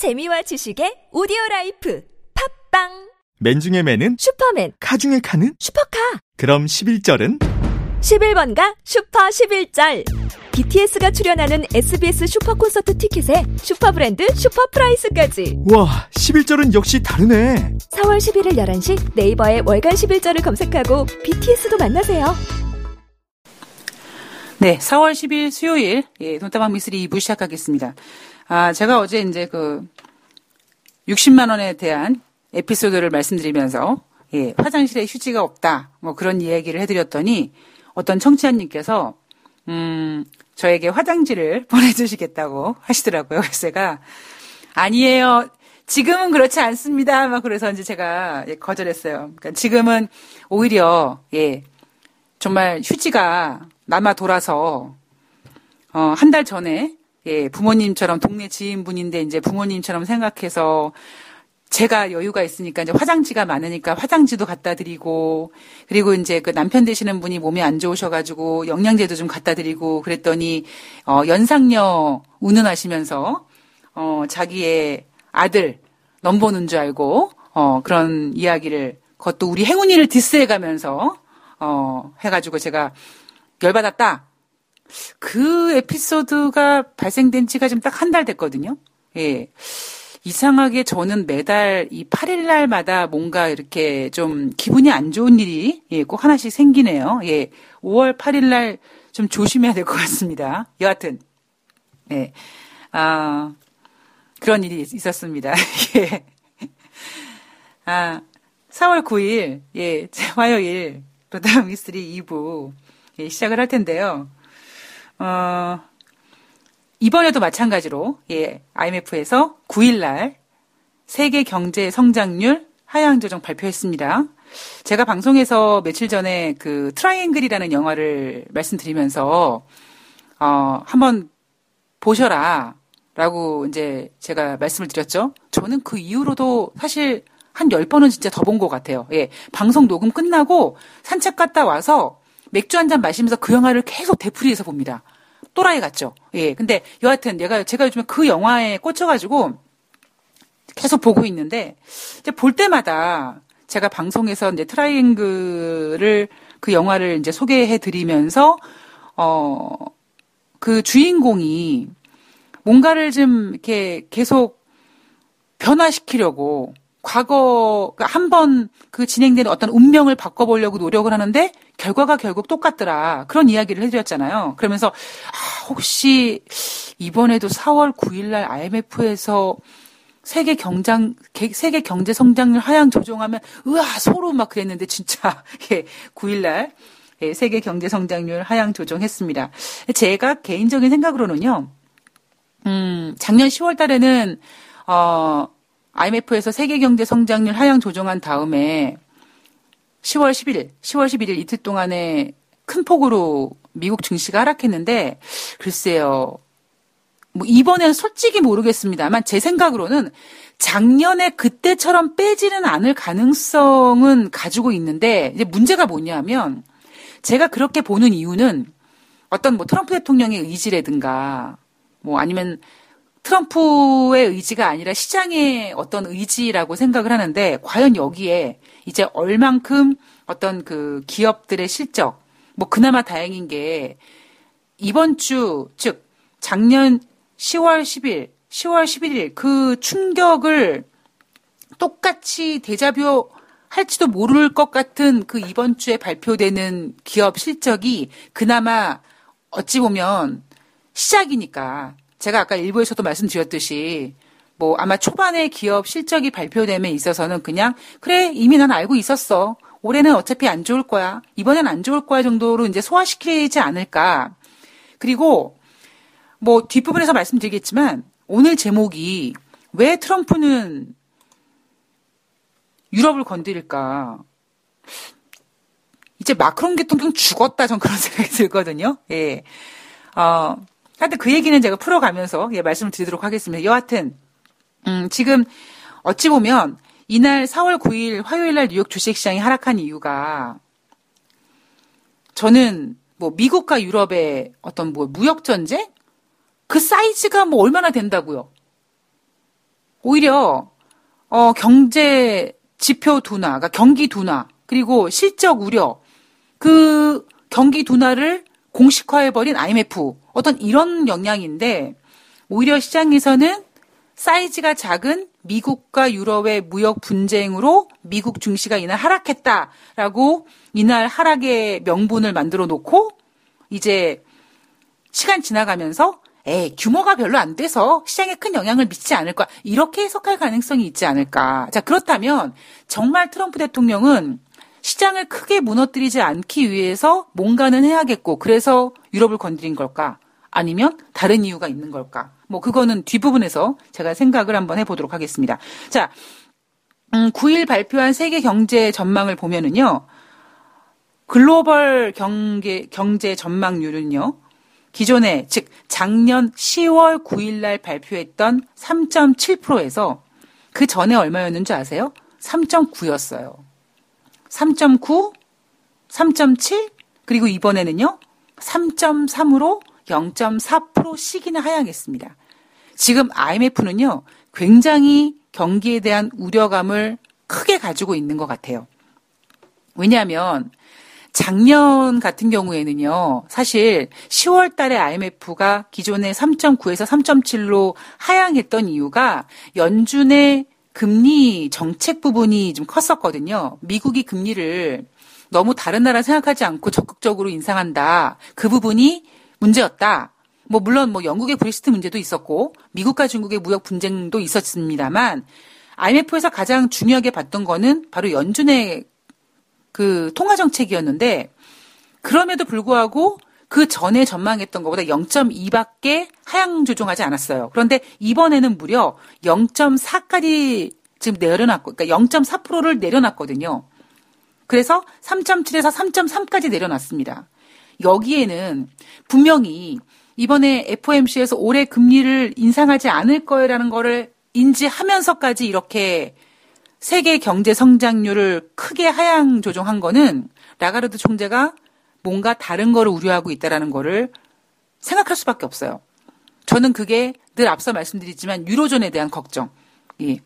재미와 지식의 오디오 라이프. 팟빵! 맨 중에 맨은 슈퍼맨! 카 중에 카는 슈퍼카! 그럼 11절은? 11번가 슈퍼 11절! BTS가 출연하는 SBS 슈퍼 콘서트 티켓에 슈퍼 브랜드 슈퍼 프라이스까지! 와 11절은 역시 다르네. 4월 11일 11시 네이버에 월간 11절을 검색하고 BTS도 만나세요. 네, 4월 10일 수요일, 예, 돈다방 미스리 2부 시작하겠습니다. 아, 제가 어제 이제 그 60만 원에 대한 에피소드를 말씀드리면서, 예, 화장실에 휴지가 없다, 뭐 그런 이야기를 해드렸더니 어떤 청취자님께서, 음, 저에게 화장지를 보내주시겠다고 하시더라고요. 그래서 제가, 아니에요. 지금은 그렇지 않습니다. 막 그래서 이제 제가 예, 거절했어요. 그러니까 지금은 오히려, 예, 정말 휴지가 남아 돌아서 어, 한 달 전에 예, 부모님처럼 동네 지인분인데 이제 부모님처럼 생각해서 제가 여유가 있으니까 이제 화장지가 많으니까 화장지도 갖다 드리고 그리고 이제 그 남편 되시는 분이 몸이 안 좋으셔가지고 영양제도 좀 갖다 드리고 그랬더니 어, 연상녀 운운하시면서 어, 자기의 아들 넘보는 줄 알고 어, 그런 이야기를 그것도 우리 행운이를 디스해가면서 어, 해가지고 제가 열받았다. 그 에피소드가 발생된 지가 지금 딱 한 달 됐거든요. 예. 이상하게 저는 매달 이 8일 날마다 뭔가 이렇게 좀 기분이 안 좋은 일이 예, 꼭 하나씩 생기네요. 예. 5월 8일 날 좀 조심해야 될 것 같습니다. 여하튼. 예. 아, 그런 일이 있었습니다. 예. 아, 4월 9일, 예, 화요일, 돈다방 미스리 2부, 예, 시작을 할 텐데요. 어, 이번에도 마찬가지로, 예, IMF에서 9일날 세계 경제 성장률 하향 조정 발표했습니다. 제가 방송에서 며칠 전에 그 트라이앵글이라는 영화를 말씀드리면서, 어, 한번 보셔라. 라고 이제 제가 말씀을 드렸죠. 저는 그 이후로도 사실 한 10번은 진짜 더 본 것 같아요. 예. 방송 녹음 끝나고 산책 갔다 와서 맥주 한 잔 마시면서 그 영화를 계속 되풀이해서 봅니다. 또라이 같죠? 예. 근데 여하튼 내가, 제가 요즘에 그 영화에 꽂혀가지고 계속 보고 있는데 이제 볼 때마다 제가 방송에서 이제 트라이앵글을 그 영화를 이제 소개해 드리면서 어, 그 주인공이 뭔가를 좀 이렇게 계속 변화시키려고 과거 한번 그 진행된 어떤 운명을 바꿔보려고 노력을 하는데 결과가 결국 똑같더라 그런 이야기를 해드렸잖아요. 그러면서 아, 혹시 이번에도 4월 9일날 IMF에서 세계 경장 세계 경제 성장률 하향 조정하면 으아 소름 막 그랬는데 진짜 예 9일날 예, 세계 경제 성장률 하향 조정했습니다. 제가 개인적인 생각으로는요. 음, 작년 10월 달에는 어 IMF에서 세계 경제 성장률 하향 조정한 다음에 10월 11일, 10월 11일 이틀 동안에 큰 폭으로 미국 증시가 하락했는데 글쎄요. 뭐 이번에는 솔직히 모르겠습니다만 제 생각으로는 작년에 그때처럼 빼지는 않을 가능성은 가지고 있는데 이제 문제가 뭐냐면 제가 그렇게 보는 이유는 어떤 뭐 트럼프 대통령의 의지라든가 뭐 아니면 트럼프의 의지가 아니라 시장의 어떤 의지라고 생각을 하는데 과연 여기에 이제 얼만큼 어떤 그 기업들의 실적 뭐 그나마 다행인 게 이번 주 즉 작년 10월 10일 10월 11일 그 충격을 똑같이 대자뷰 할지도 모를 것 같은 그 이번 주에 발표되는 기업 실적이 그나마 어찌 보면 시작이니까 제가 아까 일부에서도 말씀드렸듯이 뭐 아마 초반에 기업 실적이 발표됨에 있어서는 그냥 그래 이미 난 알고 있었어. 올해는 어차피 안 좋을 거야. 이번엔 안 좋을 거야 정도로 이제 소화시키지 않을까. 그리고 뭐 뒷부분에서 말씀드리겠지만 오늘 제목이 왜 트럼프는 유럽을 건드릴까? 이제 마크롱 대통령 죽었다 전 그런 생각이 들거든요. 예. 어, 하여튼 그 얘기는 제가 풀어가면서 예, 말씀을 드리도록 하겠습니다. 여하튼 음, 지금 어찌 보면 이날 4월 9일 화요일 날 뉴욕 주식시장이 하락한 이유가 저는 뭐 미국과 유럽의 어떤 뭐 무역 전쟁 그 사이즈가 뭐 얼마나 된다고요. 오히려 어, 경제 지표 둔화, 그러니까 경기 둔화, 그리고 실적 우려, 그 경기 둔화를 공식화해버린 IMF, 어떤 이런 영향인데, 오히려 시장에서는 사이즈가 작은 미국과 유럽의 무역 분쟁으로 미국 증시가 이날 하락했다라고 이날 하락의 명분을 만들어 놓고 이제 시간 지나가면서 에 규모가 별로 안 돼서 시장에 큰 영향을 미치지 않을까 이렇게 해석할 가능성이 있지 않을까. 자 그렇다면 정말 트럼프 대통령은 시장을 크게 무너뜨리지 않기 위해서 뭔가는 해야겠고 그래서 유럽을 건드린 걸까? 아니면 다른 이유가 있는 걸까? 뭐 그거는 뒷부분에서 제가 생각을 한번 해보도록 하겠습니다. 자, 음, 9일 발표한 세계 경제 전망을 보면은요. 글로벌 경제, 경제 전망률은요. 기존에, 즉, 작년 10월 9일 날 발표했던 3.7%에서 그 전에 얼마였는지 아세요? 3.9였어요. 3.9, 3.7, 그리고 이번에는요, 3.3으로 0.4%씩이나 하향했습니다. 지금 IMF는요, 굉장히 경기에 대한 우려감을 크게 가지고 있는 것 같아요. 왜냐하면 작년 같은 경우에는요, 사실 10월 달에 IMF가 기존의 3.9에서 3.7로 하향했던 이유가 연준의 금리 정책 부분이 좀 컸었거든요. 미국이 금리를 너무 다른 나라 생각하지 않고 적극적으로 인상한다. 그 부분이 문제였다. 뭐 물론 뭐 영국의 브렉시트 문제도 있었고 미국과 중국의 무역 분쟁도 있었습니다만 IMF에서 가장 중요하게 봤던 거는 바로 연준의 그 통화 정책이었는데 그럼에도 불구하고 그 전에 전망했던 것보다 0.2밖에 하향 조정하지 않았어요. 그런데 이번에는 무려 0.4까지 지금 내려놨고, 그러니까 0.4%를 내려놨거든요. 그래서 3.7에서 3.3까지 내려놨습니다. 여기에는 분명히 이번에 FOMC에서 올해 금리를 인상하지 않을 거라는 거를 인지하면서까지 이렇게 세계 경제 성장률을 크게 하향 조정한 거는 라가르드 총재가 뭔가 다른 거를 우려하고 있다라는 거를 생각할 수밖에 없어요. 저는 그게 늘 앞서 말씀드렸지만 유로존에 대한 걱정. 예.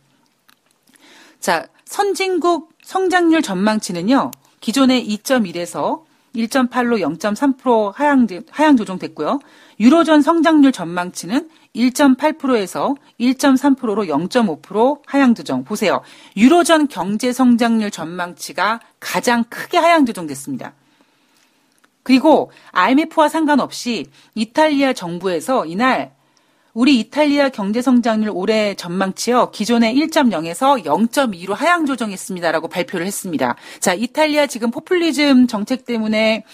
자, 선진국 성장률 전망치는요. 기존의 2.1에서 1.8로 0.3% 하향, 하향 조정됐고요. 유로존 성장률 전망치는 1.8%에서 1.3%로 0.5% 하향 조정. 보세요. 유로존 경제 성장률 전망치가 가장 크게 하향 조정됐습니다. 그리고 IMF와 상관없이 이탈리아 정부에서 이날 우리 이탈리아 경제 성장률 올해 전망치요. 기존의 1.0에서 0.2로 하향 조정했습니다라고 발표를 했습니다. 자, 이탈리아 지금 포퓰리즘 정책 때문에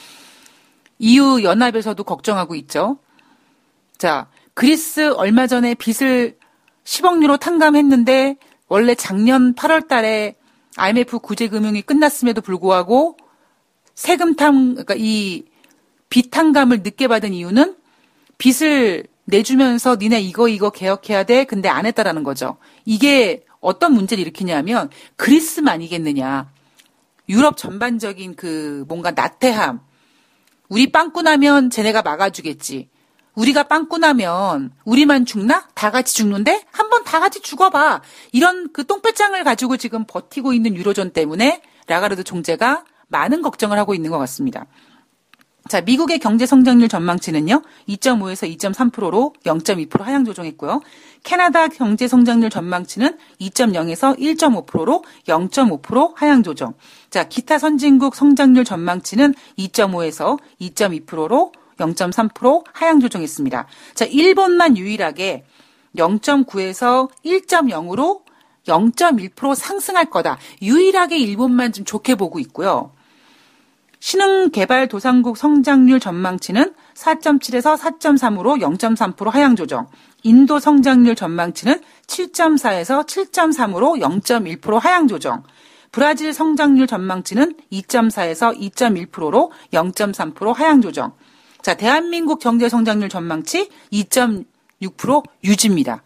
EU 연합에서도 걱정하고 있죠. 자, 그리스 얼마 전에 빚을 10억 유로 탕감했는데 원래 작년 8월 달에 IMF 구제 금융이 끝났음에도 불구하고 세금 탕, 그러니까 이 빚탕감을 늦게 받은 이유는 빚을 내주면서 니네 이거 이거 개혁해야 돼. 근데 안 했다라는 거죠. 이게 어떤 문제를 일으키냐면 그리스만이겠느냐. 유럽 전반적인 그 뭔가 나태함. 우리 빵꾸 나면 쟤네가 막아주겠지. 우리가 빵꾸 나면 우리만 죽나? 다 같이 죽는데? 한번 다 같이 죽어봐. 이런 그 똥배짱을 가지고 지금 버티고 있는 유로존 때문에 라가르드 총재가 많은 걱정을 하고 있는 것 같습니다. 자, 미국의 경제 성장률 전망치는요. 2.5에서 2.3%로 0.2% 하향 조정했고요. 캐나다 경제 성장률 전망치는 2.0에서 1.5%로 0.5% 하향 조정. 자, 기타 선진국 성장률 전망치는 2.5에서 2.2%로 0.3% 하향 조정했습니다. 자, 일본만 유일하게 0.9에서 1.0으로 0.1% 상승할 거다. 유일하게 일본만 좀 좋게 보고 있고요. 신흥개발도상국 성장률 전망치는 4.7에서 4.3으로 0.3% 하향 조정. 인도 성장률 전망치는 7.4에서 7.3으로 0.1% 하향 조정. 브라질 성장률 전망치는 2.4에서 2.1%로 0.3% 하향 조정. 자, 대한민국 경제 성장률 전망치 2.6% 유지입니다.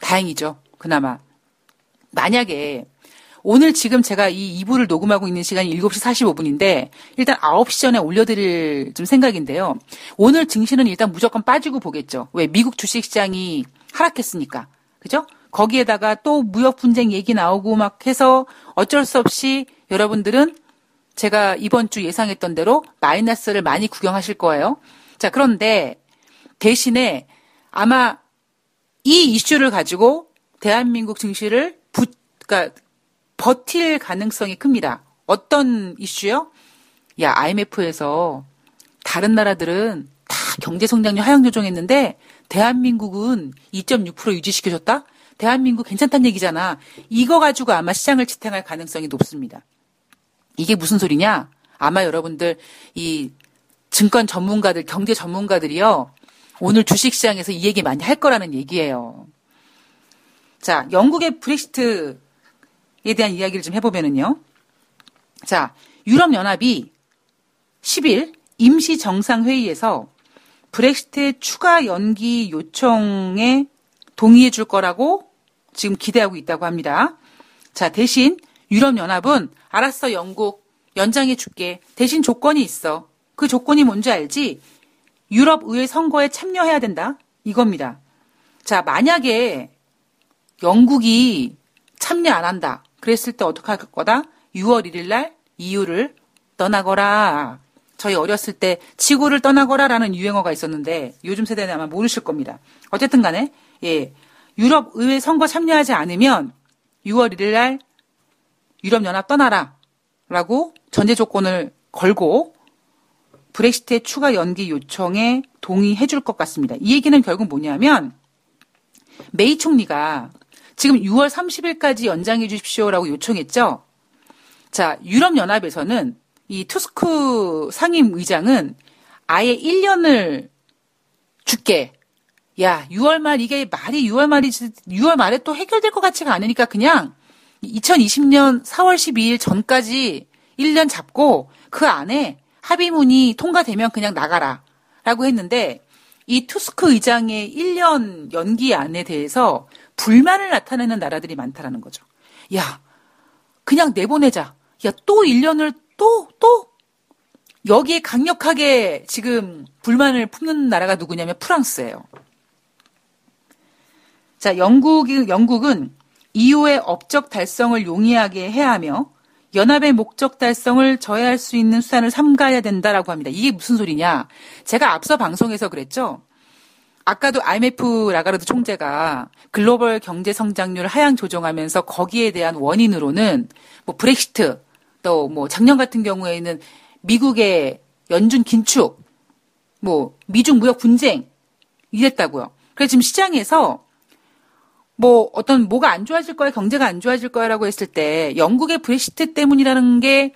다행이죠. 그나마. 만약에 오늘 지금 제가 이 2부를 녹음하고 있는 시간이 7시 45분인데 일단 9시 전에 올려드릴 좀 생각인데요. 오늘 증시는 일단 무조건 빠지고 보겠죠. 왜? 미국 주식시장이 하락했으니까. 그죠? 거기에다가 또 무역 분쟁 얘기 나오고 막 해서 어쩔 수 없이 여러분들은 제가 이번 주 예상했던 대로 마이너스를 많이 구경하실 거예요. 자, 그런데 대신에 아마 이 이슈를 가지고 대한민국 증시를 부, 그러니까 버틸 가능성이 큽니다. 어떤 이슈요? 야, IMF에서 다른 나라들은 다 경제 성장률 하향 조정했는데 대한민국은 2.6% 유지시켜줬다? 대한민국 괜찮다는 얘기잖아. 이거 가지고 아마 시장을 지탱할 가능성이 높습니다. 이게 무슨 소리냐? 아마 여러분들 이 증권 전문가들, 경제 전문가들이요. 오늘 주식 시장에서 이 얘기 많이 할 거라는 얘기예요. 자, 영국의 브렉시트 에 대한 이야기를 좀 해보면은요. 자, 유럽연합이 10일 임시 정상회의에서 브렉시트의 추가 연기 요청에 동의해 줄 거라고 지금 기대하고 있다고 합니다. 자, 대신 유럽연합은 알았어, 영국. 연장해 줄게. 대신 조건이 있어. 그 조건이 뭔지 알지? 유럽 의회 선거에 참여해야 된다. 이겁니다. 자, 만약에 영국이 참여 안 한다. 그랬을 때 어떻게 할 거다? 6월 1일 날 EU를 떠나거라. 저희 어렸을 때 지구를 떠나거라라는 유행어가 있었는데 요즘 세대는 아마 모르실 겁니다. 어쨌든 간에 예. 유럽 의회 선거 참여하지 않으면 6월 1일 날 유럽 연합 떠나라. 라고 전제 조건을 걸고 브렉시트의 추가 연기 요청에 동의해 줄 것 같습니다. 이 얘기는 결국 뭐냐면 메이 총리가 지금 6월 30일까지 연장해 주십시오라고 요청했죠. 자, 유럽연합에서는 이 투스크 상임 의장은 아예 1년을 줄게. 야, 6월 말 이게 말이 6월 말이지 6월 말에 또 해결될 것 같지가 않으니까 그냥 2020년 4월 12일 전까지 1년 잡고 그 안에 합의문이 통과되면 그냥 나가라. 라고 했는데 이 투스크 의장의 1년 연기 안에 대해서 불만을 나타내는 나라들이 많다라는 거죠. 야, 그냥 내보내자. 야, 또 1년을 또, 또? 여기에 강력하게 지금 불만을 품는 나라가 누구냐면 프랑스예요. 자, 영국, 영국은 EU의 업적 달성을 용이하게 해야 하며 연합의 목적 달성을 저해할 수 있는 수단을 삼가야 된다라고 합니다. 이게 무슨 소리냐? 제가 앞서 방송에서 그랬죠. 아까도 IMF 라가르드 총재가 글로벌 경제 성장률 하향 조정하면서 거기에 대한 원인으로는 뭐 브렉시트 또 뭐 작년 같은 경우에는 미국의 연준 긴축 뭐 미중 무역 분쟁 이랬다고요. 그래서 지금 시장에서 뭐 어떤 뭐가 안 좋아질 거야, 경제가 안 좋아질 거야라고 했을 때 영국의 브렉시트 때문이라는 게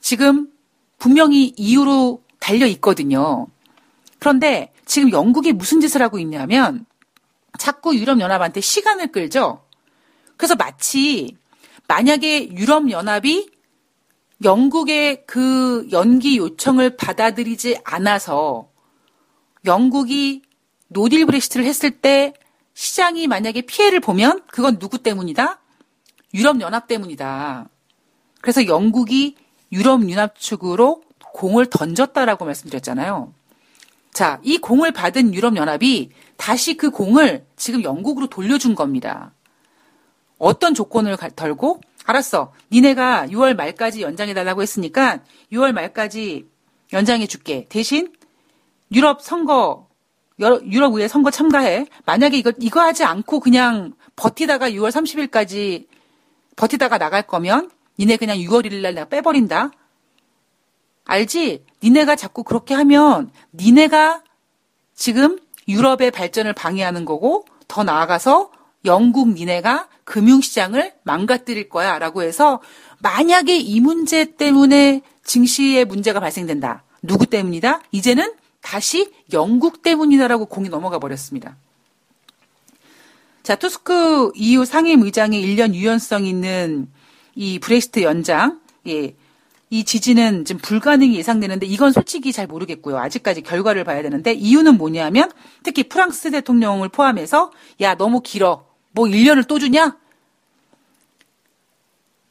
지금 분명히 이유로 달려 있거든요. 그런데 지금 영국이 무슨 짓을 하고 있냐면 자꾸 유럽연합한테 시간을 끌죠. 그래서 마치 만약에 유럽연합이 영국의 그 연기 요청을 받아들이지 않아서 영국이 노딜 브렉시트를 했을 때 시장이 만약에 피해를 보면 그건 누구 때문이다? 유럽연합 때문이다. 그래서 영국이 유럽연합 측으로 공을 던졌다라고 말씀드렸잖아요. 자, 이 공을 받은 유럽연합이 다시 그 공을 지금 영국으로 돌려준 겁니다. 어떤 조건을 덜고? 알았어. 니네가 6월 말까지 연장해달라고 했으니까 6월 말까지 연장해줄게. 대신 유럽 선거 유럽 의회 선거 참가해. 만약에 이거 이거 하지 않고 그냥 버티다가 6월 30일까지 버티다가 나갈 거면 니네 그냥 6월 1일 날 내가 빼버린다. 알지? 니네가 자꾸 그렇게 하면 니네가 지금 유럽의 발전을 방해하는 거고 더 나아가서 영국 니네가 금융시장을 망가뜨릴 거야 라고 해서 만약에 이 문제 때문에 증시에 문제가 발생된다. 누구 때문이다? 이제는 다시 영국 때문이다라고 공이 넘어가 버렸습니다. 자, 투스크 EU 상임 의장의 1년 유연성 있는 이 브렉시트 연장, 예. 이 지지는 지금 불가능이 예상되는데 이건 솔직히 잘 모르겠고요. 아직까지 결과를 봐야 되는데 이유는 뭐냐면 특히 프랑스 대통령을 포함해서 야, 너무 길어. 뭐 1년을 또 주냐?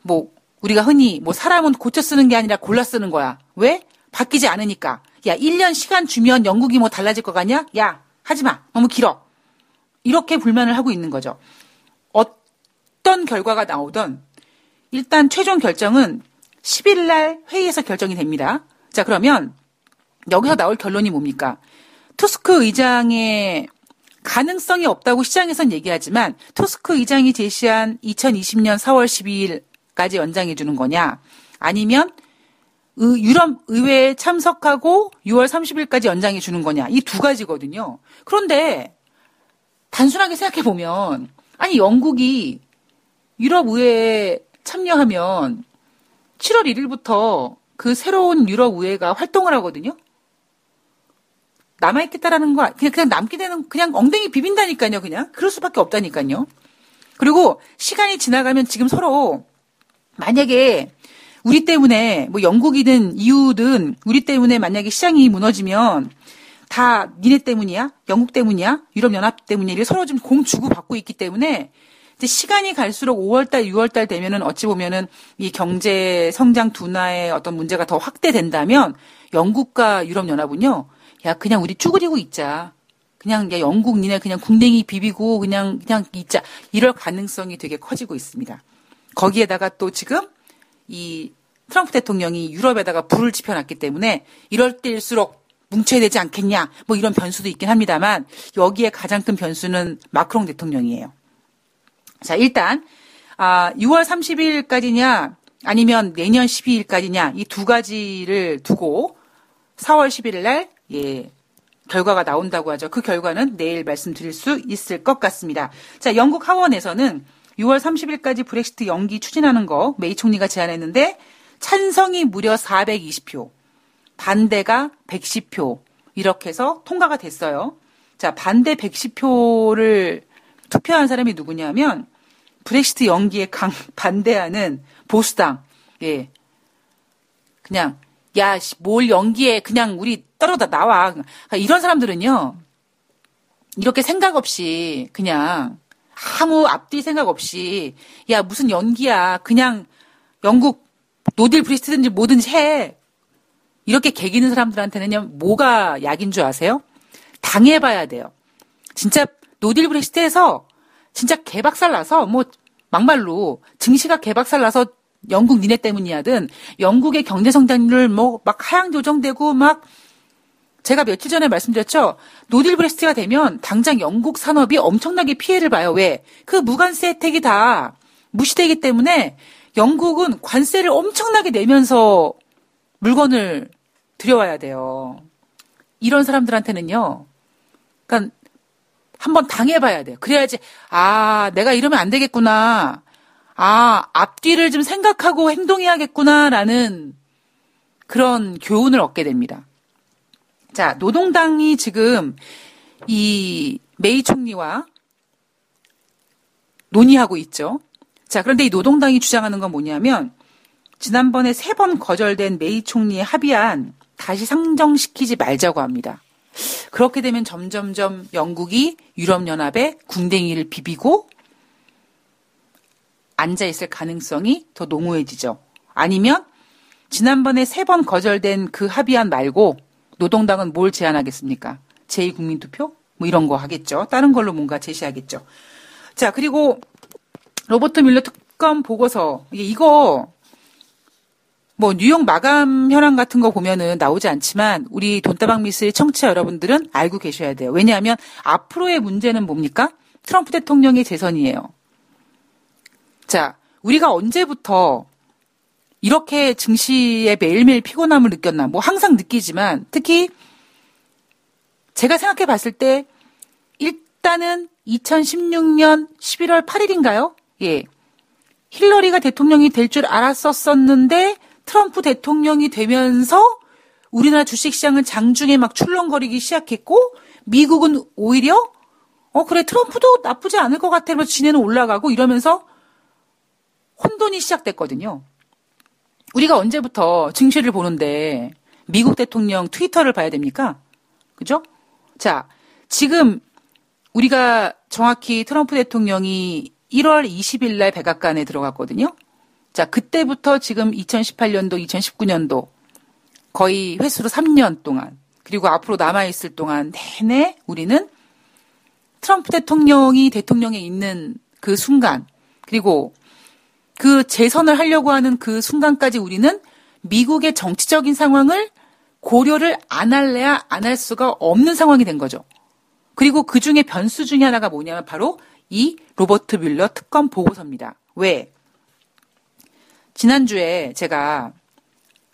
뭐 우리가 흔히 뭐 사람은 고쳐 쓰는 게 아니라 골라 쓰는 거야. 왜? 바뀌지 않으니까. 야, 1년 시간 주면 영국이 뭐 달라질 것 같냐? 야, 하지 마. 너무 길어. 이렇게 불만을 하고 있는 거죠. 어떤 결과가 나오던 일단 최종 결정은 10일 날 회의에서 결정이 됩니다. 자, 그러면 여기서 나올 결론이 뭡니까? 투스크 의장의 가능성이 없다고 시장에선 얘기하지만 투스크 의장이 제시한 2020년 4월 12일까지 연장해 주는 거냐? 아니면 유럽 의회에 참석하고 6월 30일까지 연장해 주는 거냐? 이 두 가지거든요. 그런데 단순하게 생각해 보면 아니 영국이 유럽 의회에 참여하면 7월 1일부터 그 새로운 유럽 의회가 활동을 하거든요. 남아있겠다라는 거, 그냥, 그냥 남게 되는, 그냥 엉덩이 비빈다니까요, 그냥. 그럴 수밖에 없다니까요. 그리고 시간이 지나가면 지금 서로, 만약에 우리 때문에, 뭐 영국이든 이유든 우리 때문에 만약에 시장이 무너지면 다 니네 때문이야? 영국 때문이야? 유럽연합 때문이야? 서로 좀공 주고 받고 있기 때문에 이제 시간이 갈수록 5월달, 6월달 되면은 어찌 보면은 이 경제 성장 둔화의 어떤 문제가 더 확대된다면 영국과 유럽연합은요, 야, 그냥 우리 쭈그리고 있자. 그냥 야, 영국 니네 그냥 궁뎅이 비비고 그냥, 그냥 있자. 이럴 가능성이 되게 커지고 있습니다. 거기에다가 또 지금 이 트럼프 대통령이 유럽에다가 불을 지펴놨기 때문에 이럴 때일수록 뭉쳐야 되지 않겠냐. 뭐 이런 변수도 있긴 합니다만 여기에 가장 큰 변수는 마크롱 대통령이에요. 자, 일단, 아, 6월 30일까지냐, 아니면 내년 12일까지냐, 이 두 가지를 두고 4월 11일 날, 예, 결과가 나온다고 하죠. 그 결과는 내일 말씀드릴 수 있을 것 같습니다. 자, 영국 하원에서는 6월 30일까지 브렉시트 연기 추진하는 거 메이 총리가 제안했는데 찬성이 무려 420표, 반대가 110표 이렇게 해서 통과가 됐어요. 자, 반대 110표를 투표한 사람이 누구냐면 브렉시트 연기에 강 반대하는 보수당. 예. 그냥 야, 뭘 연기해. 그냥 우리 떨어다 나와. 그러니까 이런 사람들은요. 이렇게 생각 없이 그냥 아무 앞뒤 생각 없이 야, 무슨 연기야. 그냥 영국 노딜 브렉시트든지 뭐든지 해. 이렇게 개기는 사람들한테는요, 뭐가 약인 줄 아세요? 당해 봐야 돼요. 진짜 노딜 브렉시트에서 진짜 개박살 나서 뭐 막말로 증시가 개박살 나서 영국 니네 때문이야든 영국의 경제 성장률 뭐 막 하향 조정되고 막 제가 며칠 전에 말씀드렸죠. 노딜 브렉시트가 되면 당장 영국 산업이 엄청나게 피해를 봐요. 왜? 그 무관세 혜택이 다 무시되기 때문에 영국은 관세를 엄청나게 내면서 물건을 들여와야 돼요. 이런 사람들한테는요. 그러니까 한번 당해봐야 돼요. 그래야지 아 내가 이러면 안 되겠구나. 아 앞뒤를 좀 생각하고 행동해야겠구나라는 그런 교훈을 얻게 됩니다. 자 노동당이 지금 이 메이 총리와 논의하고 있죠. 자 그런데 이 노동당이 주장하는 건 뭐냐면 지난번에 세 번 거절된 메이 총리의 합의안 다시 상정시키지 말자고 합니다. 그렇게 되면 점점점 영국이 유럽연합에 궁뎅이를 비비고 앉아있을 가능성이 더 농후해지죠. 아니면 지난번에 세 번 거절된 그 합의안 말고 노동당은 뭘 제안하겠습니까? 제2국민투표? 뭐 이런 거 하겠죠. 다른 걸로 뭔가 제시하겠죠. 자, 그리고 로버트 밀러 특검 보고서 이거 뭐 뉴욕 마감 현황 같은 거 보면은 나오지 않지만 우리 돈다방 미스의 청취자 여러분들은 알고 계셔야 돼요. 왜냐하면 앞으로의 문제는 뭡니까? 트럼프 대통령의 재선이에요. 자, 우리가 언제부터 이렇게 증시에 매일매일 피곤함을 느꼈나? 뭐 항상 느끼지만 특히 제가 생각해 봤을 때 일단은 2016년 11월 8일인가요? 예. 힐러리가 대통령이 될 줄 알았었었는데 트럼프 대통령이 되면서 우리나라 주식시장은 장중에 막 출렁거리기 시작했고 미국은 오히려 어 그래 트럼프도 나쁘지 않을 것 같아 면서 지네는 올라가고 이러면서 혼돈이 시작됐거든요. 우리가 언제부터 증시를 보는데 미국 대통령 트위터를 봐야 됩니까? 그죠? 자, 지금 우리가 정확히 트럼프 대통령이 1월 20일 날 백악관에 들어갔거든요. 자, 그때부터 지금 2018년도, 2019년도 거의 횟수로 3년 동안 그리고 앞으로 남아있을 동안 내내 우리는 트럼프 대통령이 대통령에 있는 그 순간, 그리고 그 재선을 하려고 하는 그 순간까지 우리는 미국의 정치적인 상황을 고려를 안 할래야 안 할 수가 없는 상황이 된 거죠. 그리고 그 중에 변수 중에 하나가 뭐냐면 바로 이 로버트 뮬러 특검 보고서입니다. 왜? 지난주에 제가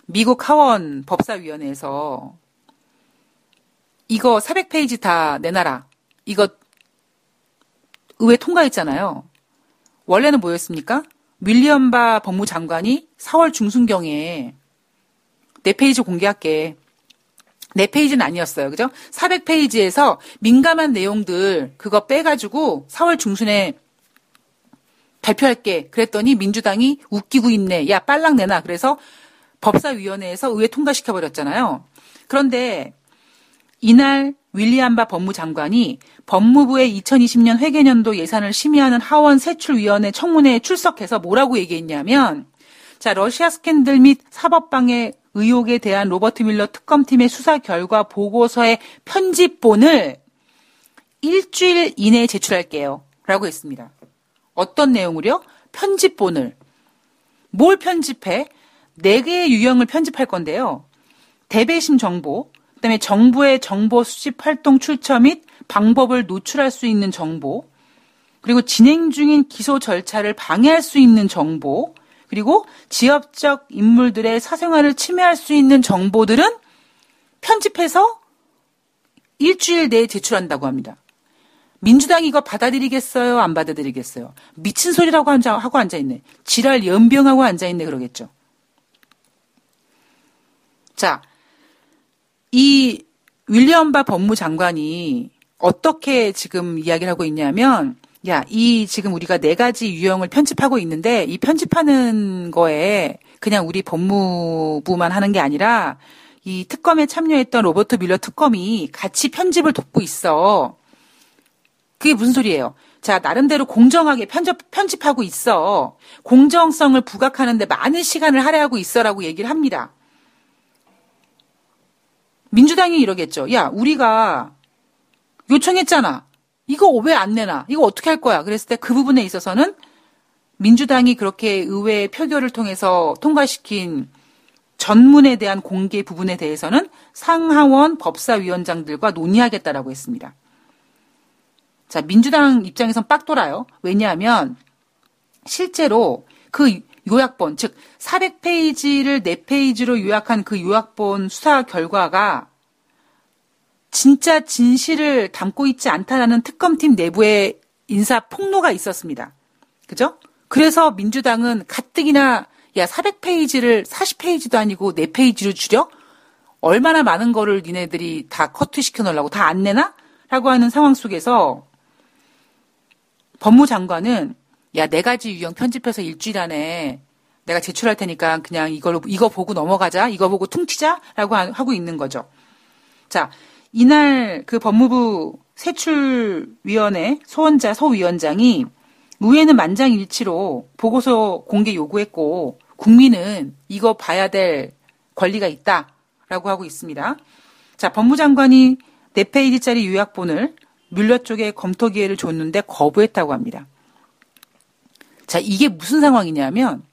미국 하원 법사위원회에서 이거 400페이지 다 내놔라. 이거 의회 통과했잖아요. 원래는 뭐였습니까? 윌리엄 바 법무장관이 4월 중순경에 4페이지 공개할게. 4페이지는 아니었어요. 그죠? 400페이지에서 민감한 내용들 그거 빼가지고 4월 중순에 발표할게. 그랬더니 민주당이 웃기고 있네. 야, 빨랑 내놔. 그래서 법사위원회에서 의회 통과시켜버렸잖아요. 그런데 이날 윌리엄바 법무장관이 법무부의 2020년 회계년도 예산을 심의하는 하원 세출위원회 청문회에 출석해서 뭐라고 얘기했냐면 자 러시아 스캔들 및 사법방해 의혹에 대한 로버트 밀러 특검팀의 수사 결과 보고서의 편집본을 일주일 이내에 제출할게요. 라고 했습니다. 어떤 내용을요? 편집본을. 뭘 편집해? 네 개의 유형을 편집할 건데요. 대배심 정보, 그다음에 정부의 정보 수집 활동 출처 및 방법을 노출할 수 있는 정보, 그리고 진행 중인 기소 절차를 방해할 수 있는 정보, 그리고 지역적 인물들의 사생활을 침해할 수 있는 정보들은 편집해서 일주일 내에 제출한다고 합니다. 민주당이 이거 받아들이겠어요? 안 받아들이겠어요? 미친 소리라고 하고 앉아있네. 지랄 연병하고 앉아있네 그러겠죠. 자, 이 윌리엄 바 법무장관이 어떻게 지금 이야기를 하고 있냐면, 야, 이 지금 우리가 네 가지 유형을 편집하고 있는데, 이 편집하는 거에 그냥 우리 법무부만 하는 게 아니라, 이 특검에 참여했던 로버트 밀러 특검이 같이 편집을 돕고 있어. 그게 무슨 소리예요? 자, 나름대로 공정하게 편집, 편집하고 있어. 공정성을 부각하는데 많은 시간을 할애하고 있어라고 얘기를 합니다. 민주당이 이러겠죠. 야, 우리가 요청했잖아. 이거 왜 안 내나? 이거 어떻게 할 거야? 그랬을 때 그 부분에 있어서는 민주당이 그렇게 의회 표결을 통해서 통과시킨 전문에 대한 공개 부분에 대해서는 상하원 법사위원장들과 논의하겠다라고 했습니다. 자, 민주당 입장에선 빡 돌아요. 왜냐하면 실제로 그 요약본, 즉 400페이지를 4페이지로 요약한 그 요약본 수사 결과가 진짜 진실을 담고 있지 않다라는 특검팀 내부의 인사 폭로가 있었습니다. 그죠? 그래서 민주당은 가뜩이나 야 400페이지를 40페이지도 아니고 4페이지로 줄여? 얼마나 많은 거를 니네들이 다 커트시켜 놓으려고 다 안 내나? 라고 하는 상황 속에서 법무장관은 야, 네 가지 유형 편집해서 일주일 안에 내가 제출할 테니까 그냥 이걸로, 이거 보고 넘어가자. 이거 보고 퉁치자. 라고 하고 있는 거죠. 자, 이날 그 법무부 세출위원회 소원자 소위원장이 의회는 만장일치로 보고서 공개 요구했고 국민은 이거 봐야 될 권리가 있다라고 하고 있습니다. 자, 법무장관이 4페이지짜리 요약본을 뮬러 쪽에 검토 기회를 줬는데 거부했다고 합니다. 자, 이게 무슨 상황이냐면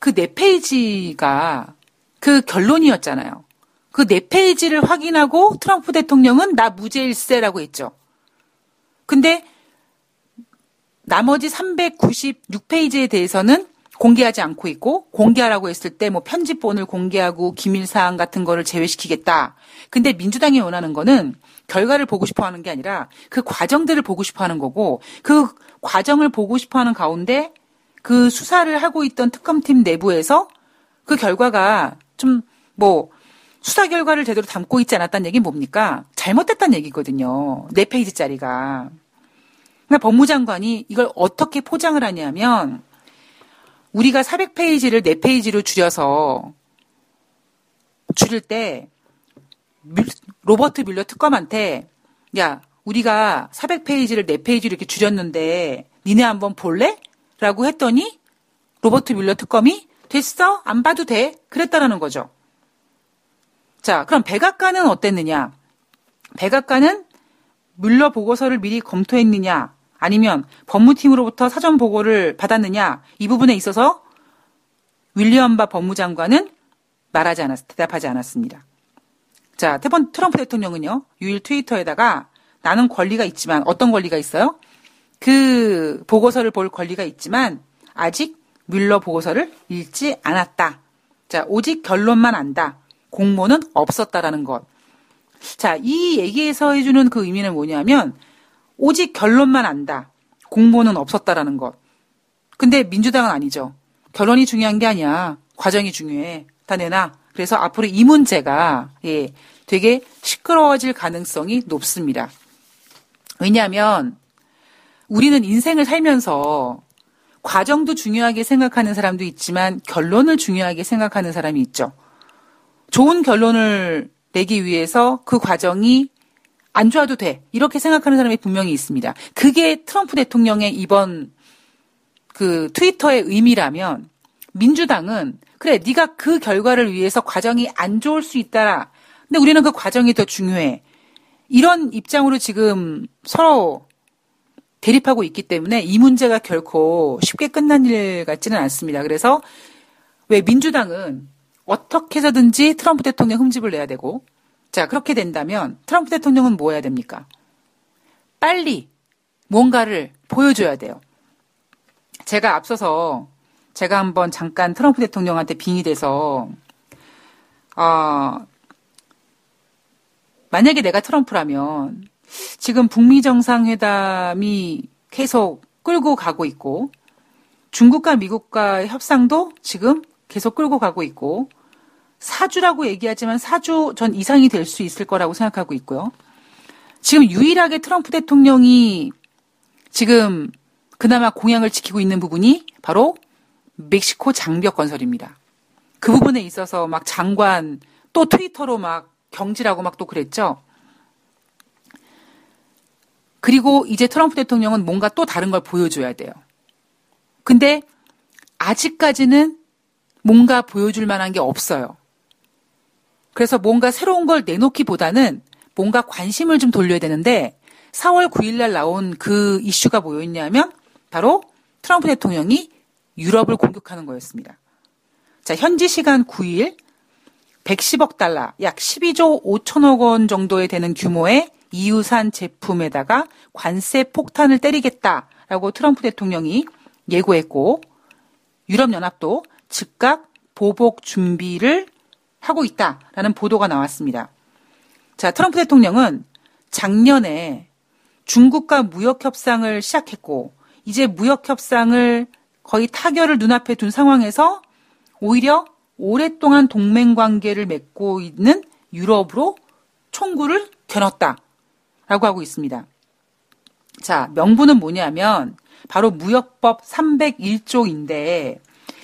그 네 페이지가 그 결론이었잖아요. 그 네 페이지를 확인하고 트럼프 대통령은 나 무죄일세라고 했죠. 근데 나머지 396페이지에 대해서는 공개하지 않고 있고 공개하라고 했을 때 뭐 편집본을 공개하고 기밀 사항 같은 거를 제외시키겠다. 근데 민주당이 원하는 거는 결과를 보고 싶어 하는 게 아니라 그 과정들을 보고 싶어 하는 거고 그 과정을 보고 싶어 하는 가운데 그 수사를 하고 있던 특검팀 내부에서 그 결과가 좀 뭐 수사 결과를 제대로 담고 있지 않았다는 얘기는 뭡니까? 잘못됐다는 얘기거든요. 네 페이지짜리가. 그러니까 법무장관이 이걸 어떻게 포장을 하냐면 우리가 400페이지를 4페이지로 줄여서 줄일 때 로버트 뮬러 특검한테 야 우리가 400페이지를 4페이지로 이렇게 줄였는데 니네 한번 볼래? 라고 했더니 로버트 뮬러 특검이 됐어? 안 봐도 돼? 그랬다라는 거죠. 자, 그럼 백악관은 어땠느냐? 백악관은 뮬러 보고서를 미리 검토했느냐? 아니면 법무팀으로부터 사전 보고를 받았느냐 이 부분에 있어서 윌리엄 바 법무장관은 말하지 않았, 대답하지 않았습니다. 자, 테번 트럼프 대통령은요, 유일 트위터에다가 나는 권리가 있지만 어떤 권리가 있어요? 그 보고서를 볼 권리가 있지만 아직 뮬러 보고서를 읽지 않았다. 자, 오직 결론만 안다. 공모는 없었다라는 것. 자, 이 얘기에서 해주는 그 의미는 뭐냐면 오직 결론만 안다. 공모는 없었다라는 것. 근데 민주당은 아니죠. 결론이 중요한 게 아니야. 과정이 중요해. 다 내놔. 그래서 앞으로 이 문제가 예, 되게 시끄러워질 가능성이 높습니다. 왜냐하면 우리는 인생을 살면서 과정도 중요하게 생각하는 사람도 있지만 결론을 중요하게 생각하는 사람이 있죠. 좋은 결론을 내기 위해서 그 과정이 안 좋아도 돼. 이렇게 생각하는 사람이 분명히 있습니다. 그게 트럼프 대통령의 이번 그 트위터의 의미라면 민주당은 그래 네가 그 결과를 위해서 과정이 안 좋을 수 있다라. 근데 우리는 그 과정이 더 중요해. 이런 입장으로 지금 서로 대립하고 있기 때문에 이 문제가 결코 쉽게 끝난 일 같지는 않습니다. 그래서 왜 민주당은 어떻게 해서든지 트럼프 대통령 흠집을 내야 되고 자 그렇게 된다면 트럼프 대통령은 뭐 해야 됩니까? 빨리 뭔가를 보여줘야 돼요. 제가 앞서서 제가 한번 잠깐 트럼프 대통령한테 빙의돼서 어, 만약에 내가 트럼프라면 지금 북미 정상회담이 계속 끌고 가고 있고 중국과 미국과의 협상도 지금 계속 끌고 가고 있고 사주라고 얘기하지만 사주 전 이상이 될 수 있을 거라고 생각하고 있고요. 지금 유일하게 트럼프 대통령이 지금 그나마 공약을 지키고 있는 부분이 바로 멕시코 장벽 건설입니다. 그 부분에 있어서 막 장관 또 트위터로 막 경질하고 막 또 그랬죠. 그리고 이제 트럼프 대통령은 뭔가 또 다른 걸 보여줘야 돼요. 근데 아직까지는 뭔가 보여줄 만한 게 없어요. 그래서 뭔가 새로운 걸 내놓기보다는 뭔가 관심을 좀 돌려야 되는데 4월 9일 날 나온 그 이슈가 뭐였냐면 바로 트럼프 대통령이 유럽을 공격하는 거였습니다. 자, 현지 시간 9일 110억 달러, 약 12조 5천억 원 정도에 되는 규모의 이유산 제품에다가 관세 폭탄을 때리겠다라고 트럼프 대통령이 예고했고 유럽연합도 즉각 보복 준비를 하고 있다라는 보도가 나왔습니다. 자, 트럼프 대통령은 작년에 중국과 무역 협상을 시작했고 이제 무역 협상을 거의 타결을 눈앞에 둔 상황에서 오히려 오랫동안 동맹 관계를 맺고 있는 유럽으로 총구를 겨눴다. 라고 하고 있습니다. 자, 명분은 뭐냐면 바로 무역법 301조인데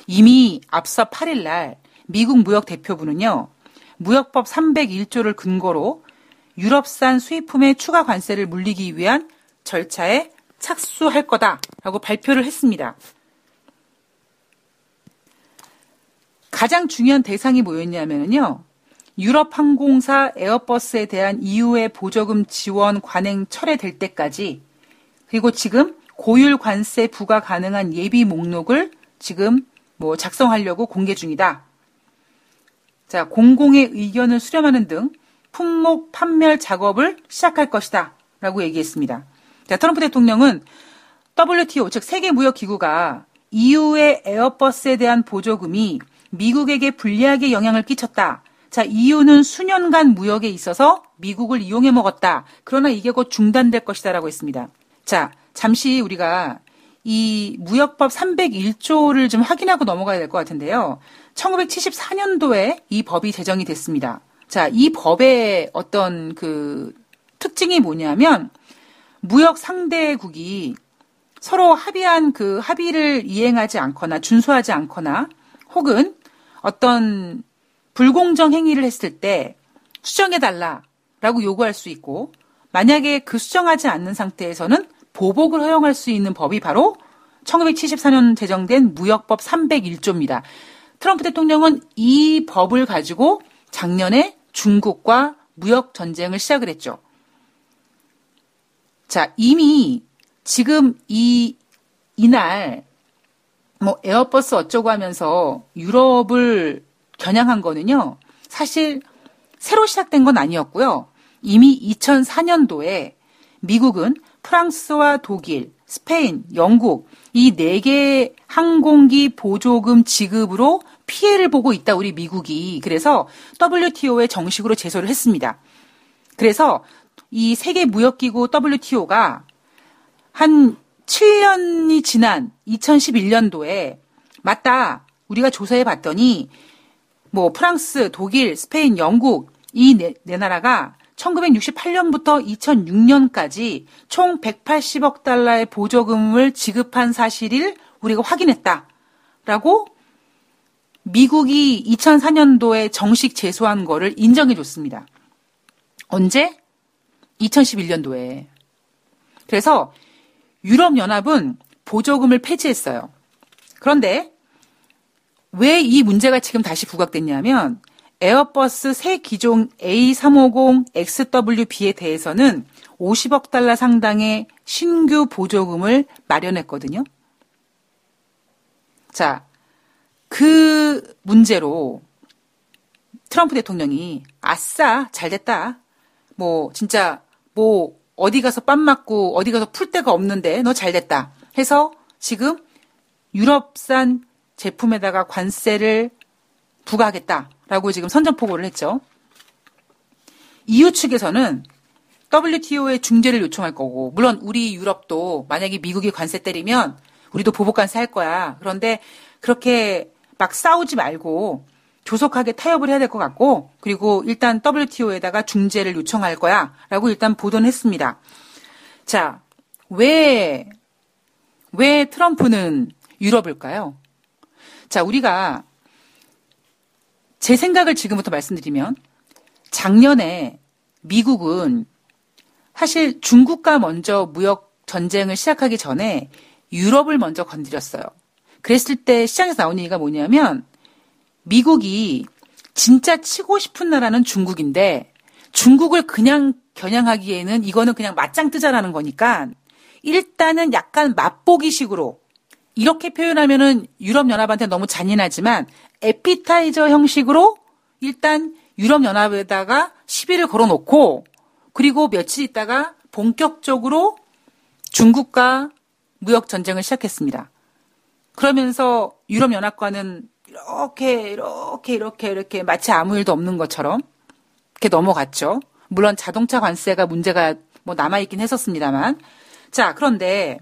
이미 앞서 8일 날 미국 무역 대표부는요. 무역법 301조를 근거로 유럽산 수입품의 추가 관세를 물리기 위한 절차에 착수할 거다라고 발표를 했습니다. 가장 중요한 대상이 뭐였냐면요. 유럽 항공사 에어버스에 대한 이후의 보조금 지원 관행 철회될 때까지 그리고 지금 고율 관세 부과 가능한 예비 목록을 지금 뭐 작성하려고 공개 중이다. 자, 공공의 의견을 수렴하는 등 품목 판멸 작업을 시작할 것이다. 라고 얘기했습니다. 자, 트럼프 대통령은 WTO, 즉 세계무역기구가 EU의 에어버스에 대한 보조금이 미국에게 불리하게 영향을 끼쳤다. 자, 이유는 수년간 무역에 있어서 미국을 이용해 먹었다. 그러나 이게 곧 중단될 것이다라고 했습니다. 자, 잠시 우리가 이 무역법 301조를 좀 확인하고 넘어가야 될 것 같은데요. 1974년도에 이 법이 제정이 됐습니다. 자, 이 법의 어떤 그 특징이 뭐냐면 무역 상대국이 서로 합의한 그 합의를 이행하지 않거나 준수하지 않거나 혹은 어떤 불공정 행위를 했을 때 수정해달라라고 요구할 수 있고 만약에 그 수정하지 않는 상태에서는 보복을 허용할 수 있는 법이 바로 1974년 제정된 무역법 301조입니다. 트럼프 대통령은 이 법을 가지고 작년에 중국과 무역 전쟁을 시작을 했죠. 자, 이미 지금 이, 이날, 뭐, 에어버스 어쩌고 하면서 유럽을 겨냥한 거는요, 사실 새로 시작된 건 아니었고요. 이미 2004년도에 미국은 프랑스와 독일, 스페인, 영국 이 네 개 항공기 보조금 지급으로 피해를 보고 있다 우리 미국이 그래서 WTO에 정식으로 제소를 했습니다. 그래서 이 세계 무역기구 WTO가 한 7년이 지난 2011년도에 맞다 우리가 조사해 봤더니 뭐 프랑스, 독일, 스페인, 영국 이네 네 나라가 1968년부터 2006년까지 총 180억 달러의 보조금을 지급한 사실을 우리가 확인했다라고 미국이 2004년도에 정식 제소한 거를 인정해 줬습니다. 언제? 2011년도에. 그래서 유럽연합은 보조금을 폐지했어요. 그런데 왜 이 문제가 지금 다시 부각됐냐면 에어버스 새 기종 A350XWB에 대해서는 50억 달러 상당의 신규 보조금을 마련했거든요. 자, 그 문제로 트럼프 대통령이 아싸, 잘 됐다. 뭐, 진짜, 뭐, 어디 가서 빰 맞고 어디 가서 풀 데가 없는데 너 잘 됐다. 해서 지금 유럽산 제품에다가 관세를 부과하겠다 라고 지금 선전포고를 했죠. EU 측에서는 WTO에 중재를 요청할 거고, 물론 우리 유럽도 만약에 미국이 관세 때리면 우리도 보복 관세 할 거야. 그런데 그렇게 막 싸우지 말고 조속하게 타협을 해야 될 것 같고, 그리고 일단 WTO에다가 중재를 요청할 거야. 라고 일단 보도는 했습니다. 자, 왜, 왜 트럼프는 유럽일까요? 자, 우리가 제 생각을 지금부터 말씀드리면 작년에 미국은 사실 중국과 먼저 무역 전쟁을 시작하기 전에 유럽을 먼저 건드렸어요. 그랬을 때 시장에서 나온 얘기가 뭐냐면 미국이 진짜 치고 싶은 나라는 중국인데 중국을 그냥 겨냥하기에는 이거는 그냥 맞짱 뜨자라는 거니까 일단은 약간 맛보기식으로 이렇게 표현하면은 유럽연합한테 너무 잔인하지만 에피타이저 형식으로 일단 유럽연합에다가 시비를 걸어놓고 그리고 며칠 있다가 본격적으로 중국과 무역 전쟁을 시작했습니다. 그러면서 유럽연합과는 이렇게 이렇게 이렇게 이렇게 마치 아무 일도 없는 것처럼 이렇게 넘어갔죠. 물론 자동차 관세가 문제가 뭐 남아 있긴 했었습니다만. 자, 그런데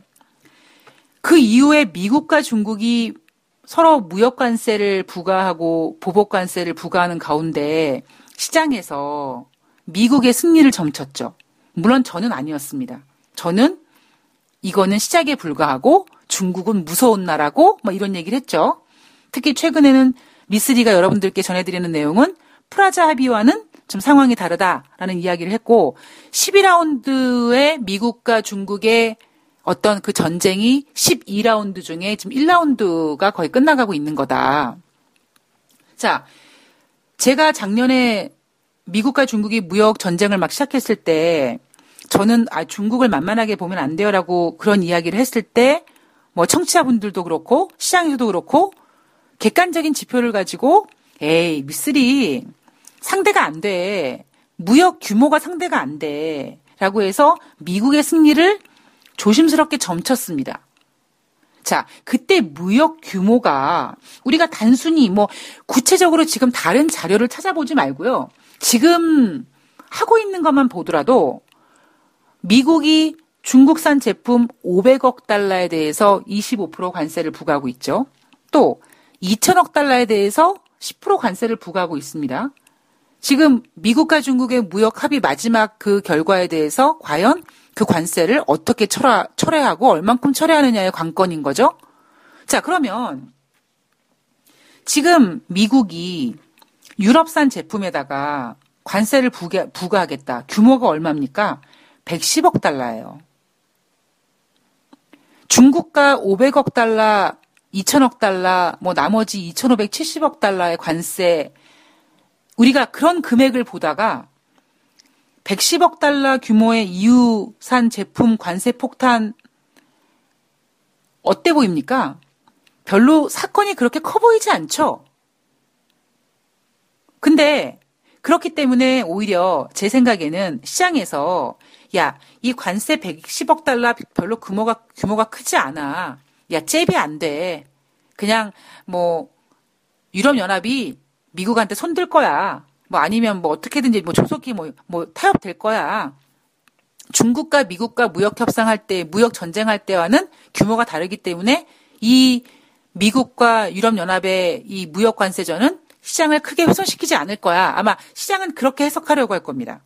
그 이후에 미국과 중국이 서로 무역 관세를 부과하고 보복 관세를 부과하는 가운데 시장에서 미국의 승리를 점쳤죠. 물론 저는 아니었습니다. 저는 이거는 시작에 불과하고 중국은 무서운 나라고 뭐 이런 얘기를 했죠. 특히 최근에는 미스리가 여러분들께 전해드리는 내용은 프라자 합의와는 좀 상황이 다르다라는 이야기를 했고 12라운드의 미국과 중국의 어떤 그 전쟁이 12라운드 중에 지금 1라운드가 거의 끝나가고 있는 거다. 자, 제가 작년에 미국과 중국이 무역 전쟁을 막 시작했을 때 저는 아 중국을 만만하게 보면 안 돼요라고 그런 이야기를 했을 때 뭐 청취자분들도 그렇고 시장에서도 그렇고 객관적인 지표를 가지고 에이 미쓰리 상대가 안 돼. 무역 규모가 상대가 안 돼. 라고 해서 미국의 승리를 조심스럽게 점쳤습니다. 자, 그때 무역 규모가 우리가 단순히 뭐 구체적으로 지금 다른 자료를 찾아보지 말고요. 지금 하고 있는 것만 보더라도 미국이 중국산 제품 500억 달러에 대해서 25% 관세를 부과하고 있죠. 또 2천억 달러에 대해서 10% 관세를 부과하고 있습니다. 지금 미국과 중국의 무역 합의 마지막 그 결과에 대해서 과연 그 관세를 어떻게 철화, 철회하고 얼만큼 철회하느냐의 관건인 거죠. 자, 그러면 지금 미국이 유럽산 제품에다가 관세를 부가, 부과하겠다. 규모가 얼마입니까? 110억 달러예요. 중국과 500억 달러, 2천억 달러, 뭐 나머지 2,570억 달러의 관세, 우리가 그런 금액을 보다가 110억 달러 규모의 이유산 제품 관세 폭탄 어때 보입니까? 별로 사건이 그렇게 커 보이지 않죠? 근데 그렇기 때문에 오히려 제 생각에는 시장에서 야, 이 관세 110억 달러 별로 규모가 규모가 크지 않아. 야, 잽이 안 돼. 그냥 뭐 유럽 연합이 미국한테 손들 거야. 뭐 아니면 뭐 어떻게든지 뭐 조속히 뭐, 뭐 타협 될 거야. 중국과 미국과 무역 협상할 때, 무역 전쟁할 때와는 규모가 다르기 때문에 이 미국과 유럽 연합의 이 무역 관세전은 시장을 크게 훼손시키지 않을 거야. 아마 시장은 그렇게 해석하려고 할 겁니다.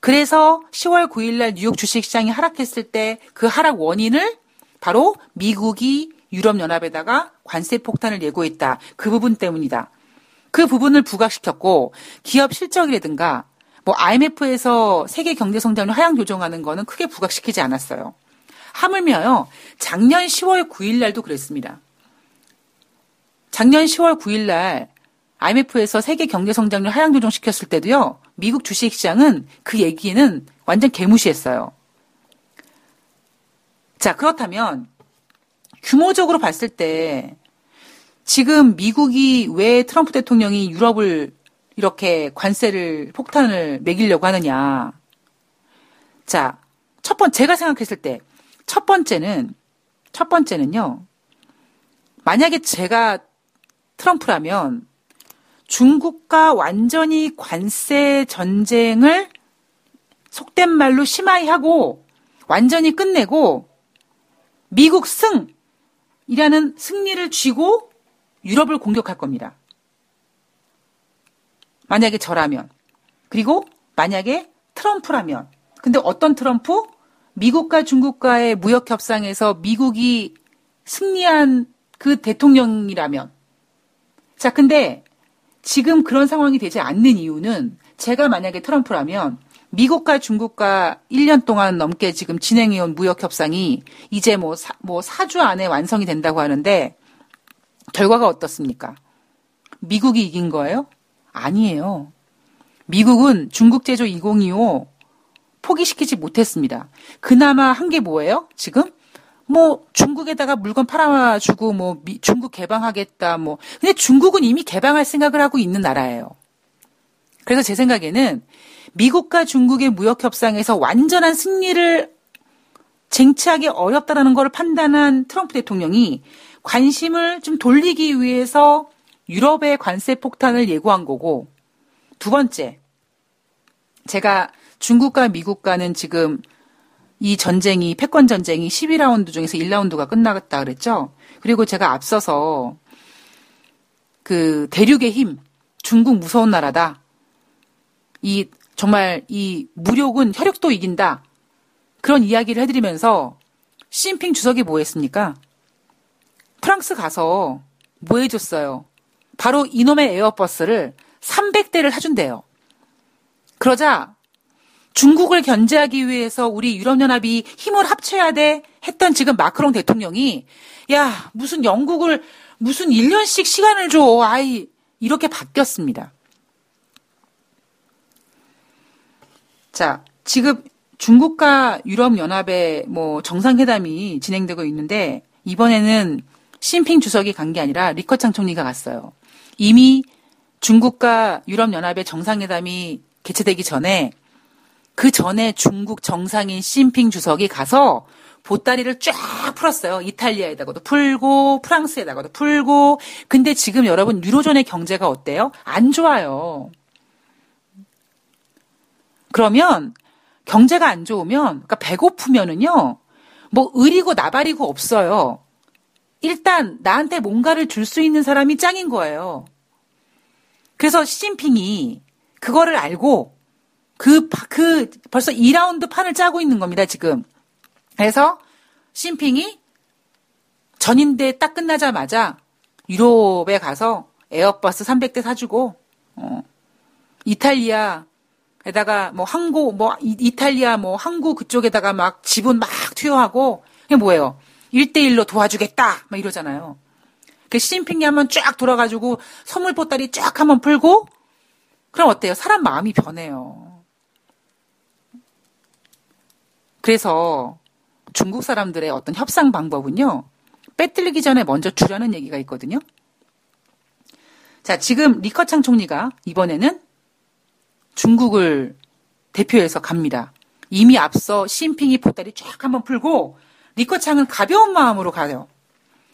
그래서 10월 9일 날 뉴욕 주식 시장이 하락했을 때 그 하락 원인을 바로 미국이 유럽 연합에다가 관세 폭탄을 예고했다. 그 부분 때문이다. 그 부분을 부각시켰고 기업 실적이라든가 뭐 IMF에서 세계 경제 성장률 하향 조정하는 거는 크게 부각시키지 않았어요. 하물며요. 작년 10월 9일 날도 그랬습니다. 작년 10월 9일 날 IMF에서 세계 경제 성장률 하향 조정시켰을 때도요. 미국 주식 시장은 그 얘기는 완전 개무시했어요. 자, 그렇다면 규모적으로 봤을 때 지금 미국이 왜 트럼프 대통령이 유럽을 이렇게 관세를 폭탄을 매기려고 하느냐. 자, 첫 번, 제가 생각했을 때, 첫 번째는, 첫 번째는요, 만약에 제가 트럼프라면 중국과 완전히 관세 전쟁을 속된 말로 심하이 하고 완전히 끝내고 미국 승 이라는 승리를 쥐고 유럽을 공격할 겁니다. 만약에 저라면. 그리고 만약에 트럼프라면. 근데 어떤 트럼프? 미국과 중국과의 무역 협상에서 미국이 승리한 그 대통령이라면. 자, 근데 지금 그런 상황이 되지 않는 이유는 제가 만약에 트럼프라면 미국과 중국과 1년 동안 넘게 지금 진행해온 무역 협상이 이제 뭐, 사, 뭐 4주 안에 완성이 된다고 하는데 결과가 어떻습니까? 미국이 이긴 거예요? 아니에요. 미국은 중국 제조 2025 포기시키지 못했습니다. 그나마 한 게 뭐예요? 지금 뭐 중국에다가 물건 팔아주고 뭐 미, 중국 개방하겠다 뭐 근데 중국은 이미 개방할 생각을 하고 있는 나라예요. 그래서 제 생각에는 미국과 중국의 무역 협상에서 완전한 승리를 쟁취하기 어렵다라는 걸 판단한 트럼프 대통령이 관심을 좀 돌리기 위해서 유럽의 관세 폭탄을 예고한 거고 두 번째 제가 중국과 미국과는 지금 이 전쟁이 패권 전쟁이 12라운드 중에서 1라운드가 끝나갔다 그랬죠. 그리고 제가 앞서서 그 대륙의 힘 중국 무서운 나라다. 이 정말 이 무력은 혈육도 이긴다. 그런 이야기를 해드리면서 시진핑 주석이 뭐 했습니까? 프랑스 가서 뭐 해줬어요? 바로 이놈의 에어버스를 300대를 사준대요. 그러자 중국을 견제하기 위해서 우리 유럽연합이 힘을 합쳐야 돼 했던 지금 마크롱 대통령이 야 무슨 영국을 무슨 1년씩 시간을 줘 아이 이렇게 바뀌었습니다. 자 지금 중국과 유럽연합의 뭐 정상회담이 진행되고 있는데 이번에는 심핑 주석이 간 게 아니라 리커창 총리가 갔어요. 이미 중국과 유럽연합의 정상회담이 개최되기 전에 그 전에 중국 정상인 심핑 주석이 가서 보따리를 쫙 풀었어요. 이탈리아에다가도 풀고 프랑스에다가도 풀고. 근데 지금 여러분 유로존의 경제가 어때요? 안 좋아요. 그러면 경제가 안 좋으면 그러니까 배고프면은요. 뭐 의리고 나발이고 없어요. 일단 나한테 뭔가를 줄 수 있는 사람이 짱인 거예요. 그래서 시진핑이 그거를 알고 그, 그, 벌써 2라운드 판을 짜고 있는 겁니다, 지금. 그래서 시진핑이 전인대 딱 끝나자마자 유럽에 가서 에어버스 300대 사주고, 어, 이탈리아에다가 뭐 항구, 뭐 이탈리아 뭐 항구 그쪽에다가 막 지분 막 투여하고, 그게 뭐예요? 일대일로 도와주겠다! 막 이러잖아요. 그 시진핑이 한번 쫙 돌아가지고 선물 보따리 쫙 한번 풀고, 그럼 어때요? 사람 마음이 변해요. 그래서 중국 사람들의 어떤 협상 방법은요, 빼뜨리기 전에 먼저 주라는 얘기가 있거든요. 자, 지금 리커창 총리가 이번에는 중국을 대표해서 갑니다. 이미 앞서 시진핑이 보따리 쫙 한번 풀고 리커창은 가벼운 마음으로 가요.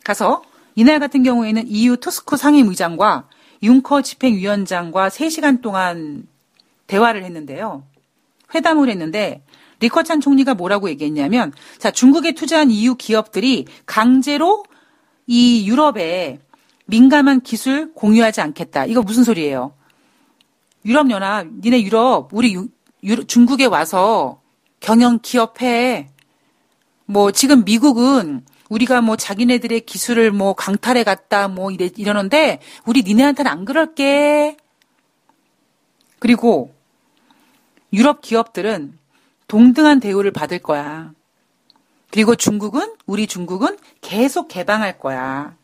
가서 이날 같은 경우에는 EU 토스코 상임의장과 융커 집행위원장과 3시간 동안 대화를 했는데요. 회담을 했는데 리커찬 총리가 뭐라고 얘기했냐면 자 중국에 투자한 EU 기업들이 강제로 이 유럽에 민감한 기술 공유하지 않겠다. 이거 무슨 소리예요? 유럽연합, 니네 유럽, 우리 유, 유, 중국에 와서 경영 기업해. 뭐 지금 미국은 우리가 뭐 자기네들의 기술을 뭐 강탈해 갔다 뭐 이래, 이러는데 우리 니네한테는 안 그럴게. 그리고 유럽 기업들은 동등한 대우를 받을 거야. 그리고 중국은 우리 중국은 계속 개방할 거야.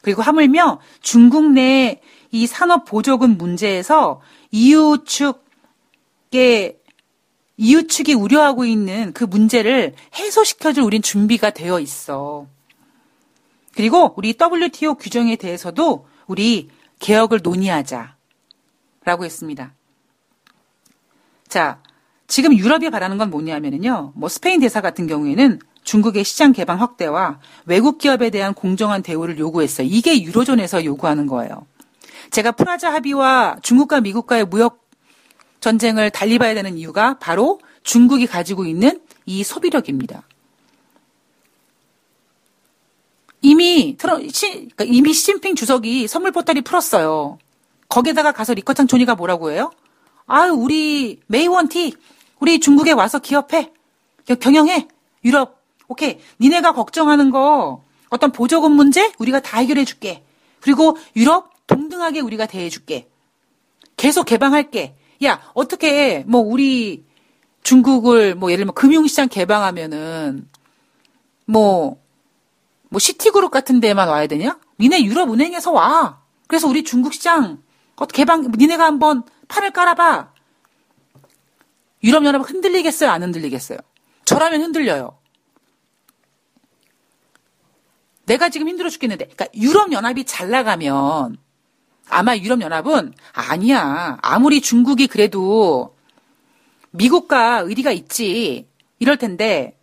그리고 하물며 중국 내 이 산업 보조금 문제에서 EU 측의 EU 측이 우려하고 있는 그 문제를 해소시켜줄 우린 준비가 되어 있어. 그리고 우리 WTO 규정에 대해서도 우리 개혁을 논의하자. 라고 했습니다. 자, 지금 유럽이 바라는 건 뭐냐면요. 뭐 스페인 대사 같은 경우에는 중국의 시장 개방 확대와 외국 기업에 대한 공정한 대우를 요구했어요. 이게 유로존에서 요구하는 거예요. 제가 프라자 합의와 중국과 미국과의 무역 전쟁을 달리 봐야 되는 이유가 바로 중국이 가지고 있는 이 소비력입니다. 이미 트러, 시, 그러니까 이미 시진핑 주석이 선물 보따리 풀었어요. 거기에다가 가서 리커창 총리가 뭐라고 해요? 아유, 우리 没问题, 우리 중국에 와서 기업해. 경영해. 유럽. 오케이. 니네가 걱정하는 거 어떤 보조금 문제 우리가 다 해결해 줄게. 그리고 유럽 동등하게 우리가 대해 줄게. 계속 개방할게. 야, 어떻게 뭐 우리 중국을 뭐 예를 들면 금융시장 개방하면은 뭐뭐 뭐 시티그룹 같은 데만 와야 되냐? 니네 유럽은행에서 와. 그래서 우리 중국 시장 개방 니네가 한번 판을 깔아봐. 유럽연합 흔들리겠어요? 안 흔들리겠어요? 저라면 흔들려요. 내가 지금 힘들어 죽겠는데, 그러니까 유럽연합이 잘 나가면 아마 유럽연합은 아니야. 아무리 중국이 그래도 미국과 의리가 있지. 이럴 텐데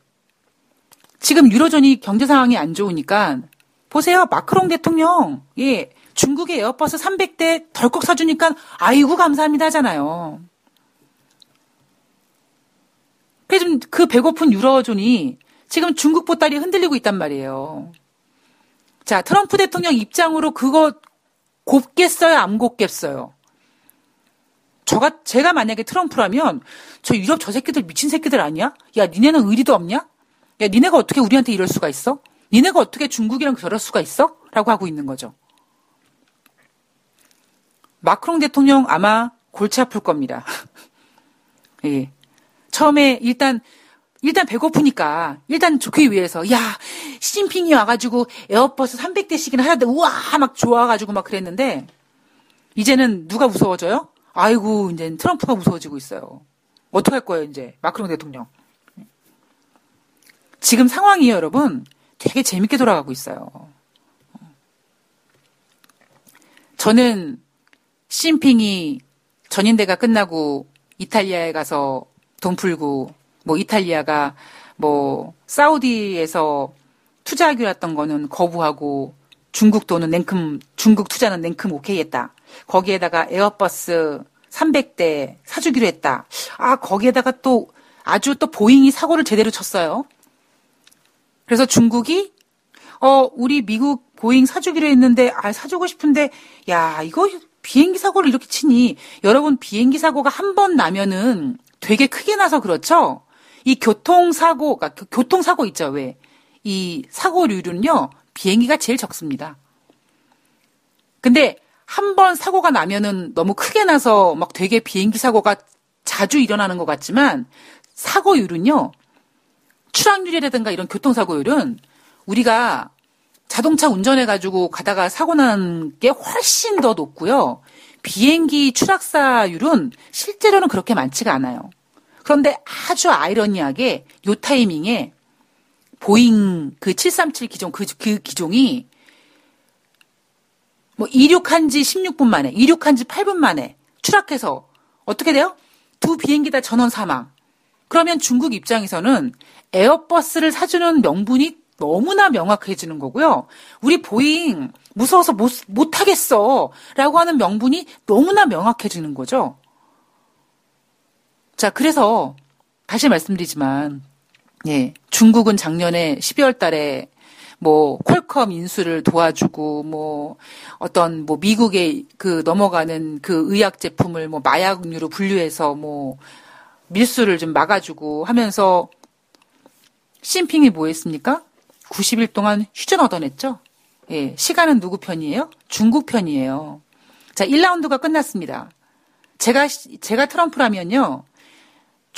지금 유로존이 경제 상황이 안 좋으니까 보세요. 마크롱 대통령. 예. 중국의 에어버스 300대 덜컥 사주니까 아이고 감사합니다 하잖아요. 그래서 그 배고픈 유로존이 지금 중국 보따리 흔들리고 있단 말이에요. 자, 트럼프 대통령 입장으로 그거 곱겠어요? 안 곱겠어요? 저가, 제가 만약에 트럼프라면 저 유럽 저 새끼들 미친 새끼들 아니야? 야, 니네는 의리도 없냐? 야, 니네가 어떻게 우리한테 이럴 수가 있어? 니네가 어떻게 중국이랑 저럴 수가 있어? 라고 하고 있는 거죠. 마크롱 대통령 아마 골치 아플 겁니다. 예. 처음에 일단 일단 배고프니까 일단 좋기 위해서 야 시진핑이 와가지고 에어버스 300대씩이나 하는데 우와 막 좋아가지고 막 그랬는데 이제는 누가 무서워져요? 아이고 이제 트럼프가 무서워지고 있어요. 어떡 할 거예요 이제 마크롱 대통령. 지금 상황이 여러분 되게 재밌게 돌아가고 있어요. 저는 시진핑이 전인대가 끝나고 이탈리아에 가서 돈 풀고 뭐 이탈리아가 뭐 사우디에서 투자하기로 했던 거는 거부하고 중국 돈은 냉큼 중국 투자는 냉큼 오케이 했다. 거기에다가 에어버스 300대 사주기로 했다. 아, 거기에다가 또 아주 또 보잉이 사고를 제대로 쳤어요. 그래서 중국이 어, 우리 미국 보잉 사주기로 했는데 아, 사주고 싶은데 야, 이거 비행기 사고를 이렇게 치니 여러분 비행기 사고가 한 번 나면은 되게 크게 나서 그렇죠? 이 교통사고, 그러니까 교통사고 있죠, 왜? 이 사고류는요, 비행기가 제일 적습니다. 근데 한 번 사고가 나면은 너무 크게 나서 막 되게 비행기 사고가 자주 일어나는 것 같지만 사고율은요, 추락률이라든가 이런 교통사고율은 우리가 자동차 운전해가지고 가다가 사고 난 게 훨씬 더 높고요. 비행기 추락사율은 실제로는 그렇게 많지가 않아요. 그런데 아주 아이러니하게 요 타이밍에 보잉 그 737 기종 그, 그 기종이 뭐 이륙한 지 16분 만에, 이륙한 지 8분 만에 추락해서 어떻게 돼요? 두 비행기 다 전원 사망. 그러면 중국 입장에서는 에어버스를 사주는 명분이 너무나 명확해지는 거고요. 우리 보잉 무서워서 못, 못 하겠어. 라고 하는 명분이 너무나 명확해지는 거죠. 자, 그래서 다시 말씀드리지만, 예, 중국은 작년에 12월 달에 뭐 퀄컴 인수를 도와주고 뭐 어떤 뭐 미국의 그 넘어가는 그 의약 제품을 뭐 마약류로 분류해서 뭐 밀수를 좀 막아주고 하면서 시진핑이 뭐 했습니까? 90일 동안 휴전 얻어냈죠. 예, 시간은 누구 편이에요? 중국 편이에요. 자, 1라운드가 끝났습니다. 제가 제가 트럼프라면요.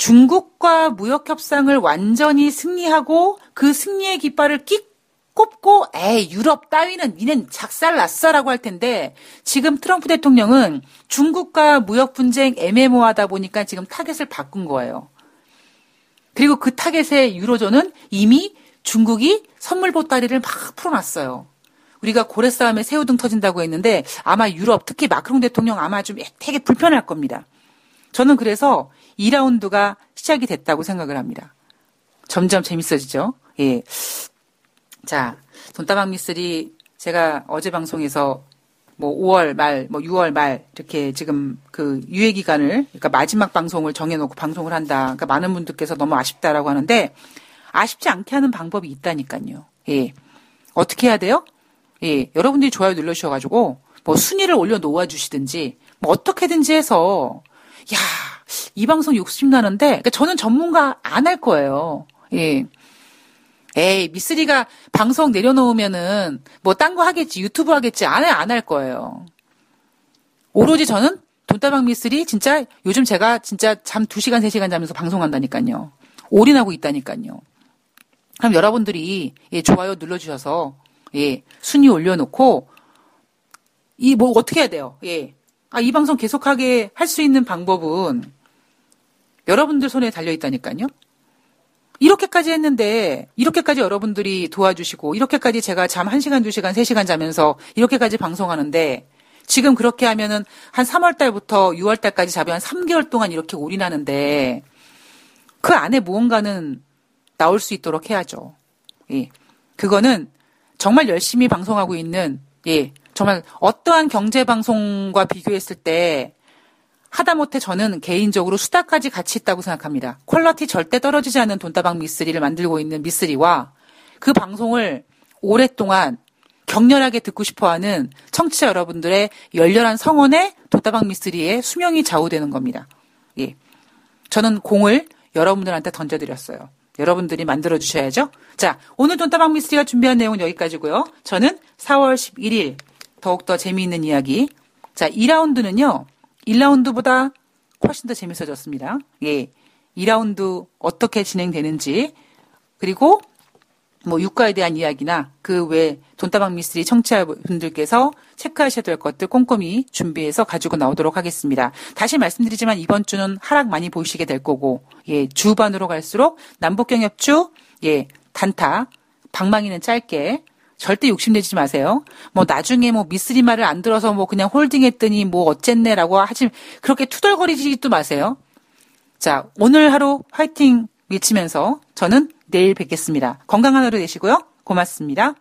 중국과 무역 협상을 완전히 승리하고 그 승리의 깃발을 끽 꼽고 에이 유럽 따위는 니넨 작살났어라고 할 텐데 지금 트럼프 대통령은 중국과 무역 분쟁 애매모하다 보니까 지금 타겟을 바꾼 거예요. 그리고 그 타겟의 유로존은 이미 중국이 선물 보따리를 막 풀어놨어요. 우리가 고래 싸움에 새우등 터진다고 했는데 아마 유럽 특히 마크롱 대통령 아마 좀 되게 불편할 겁니다. 저는 그래서 2라운드가 시작이 됐다고 생각을 합니다. 점점 재밌어지죠. 예. 자, 돈다방 미쓰리 제가 어제 방송에서 뭐 5월 말, 뭐 6월 말 이렇게 지금 그 유예 기간을 그러니까 마지막 방송을 정해놓고 방송을 한다. 그러니까 많은 분들께서 너무 아쉽다라고 하는데 아쉽지 않게 하는 방법이 있다니까요. 예. 어떻게 해야 돼요? 예. 여러분들이 좋아요 눌러주셔가지고 뭐 순위를 올려 놓아 주시든지 뭐 어떻게든지 해서 야, 이 방송 욕심 나는데 그러니까 저는 전문가 안 할 거예요. 예. 에이, 미쓰리가 방송 내려놓으면은 뭐 딴 거 하겠지, 유튜브 하겠지, 안 해, 안 할 거예요. 오로지 저는 돈다방 미쓰리 진짜 요즘 제가 진짜 잠 2시간, 3시간 자면서 방송한다니까요. 올인하고 있다니까요. 그럼 여러분들이 예, 좋아요 눌러주셔서 예, 순위 올려놓고 이 뭐 어떻게 해야 돼요? 예. 아, 이 방송 계속하게 할 수 있는 방법은 여러분들 손에 달려 있다니까요. 이렇게까지 했는데 이렇게까지 여러분들이 도와주시고 이렇게까지 제가 잠 1시간, 2시간, 3시간 자면서 이렇게까지 방송하는데 지금 그렇게 하면은 한 3월 달부터 6월 달까지 한 3개월 동안 이렇게 올인하는데 그 안에 무언가는 나올 수 있도록 해야죠. 예. 그거는 정말 열심히 방송하고 있는 예. 정말 어떠한 경제 방송과 비교했을 때 하다못해 저는 개인적으로 수다까지 같이 있다고 생각합니다. 퀄러티 절대 떨어지지 않는 돈다방 미쓰리를 만들고 있는 미쓰리와 그 방송을 오랫동안 격렬하게 듣고 싶어하는 청취자 여러분들의 열렬한 성원에 돈다방 미쓰리의 수명이 좌우되는 겁니다. 예. 저는 공을 여러분들한테 던져드렸어요. 여러분들이 만들어 주셔야죠. 자, 오늘 돈다방 미스리가 준비한 내용은 여기까지고요. 저는 4월 11일 더욱더 재미있는 이야기. 자, 2라운드는요. 1라운드보다 훨씬 더 재밌어졌습니다. 예. 2라운드 어떻게 진행되는지 그리고 뭐 유가에 대한 이야기나 그 외 돈다방 미스리 청취자분들께서 체크하셔야 될 것들 꼼꼼히 준비해서 가지고 나오도록 하겠습니다. 다시 말씀드리지만 이번 주는 하락 많이 보시게 될 거고 예, 주반으로 갈수록 남북경협주 예, 단타 방망이는 짧게 절대 욕심내지 마세요. 뭐 나중에 뭐 미쓰리 말을 안 들어서 뭐 그냥 홀딩했더니 뭐 어쨌네라고 하지 그렇게 투덜거리지도 마세요. 자, 오늘 하루 화이팅 외치면서 저는 내일 뵙겠습니다. 건강한 하루 되시고요. 고맙습니다.